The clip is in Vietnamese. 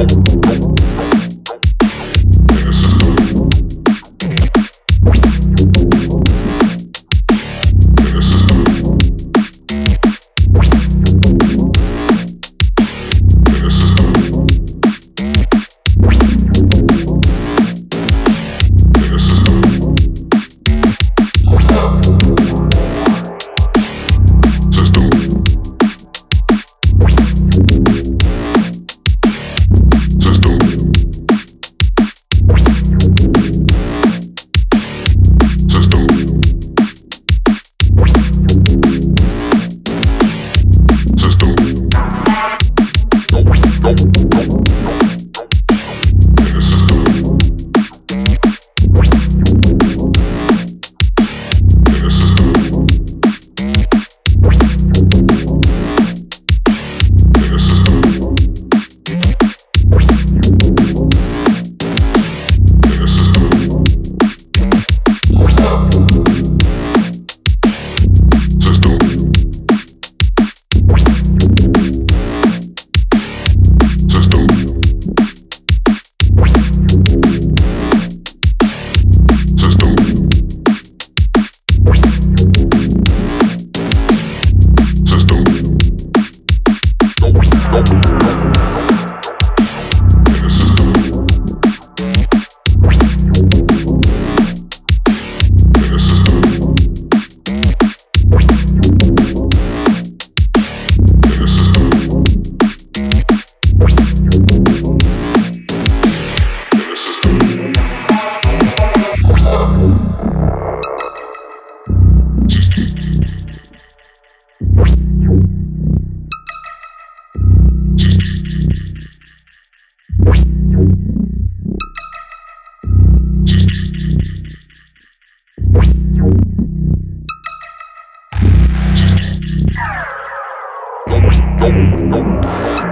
I'm Thank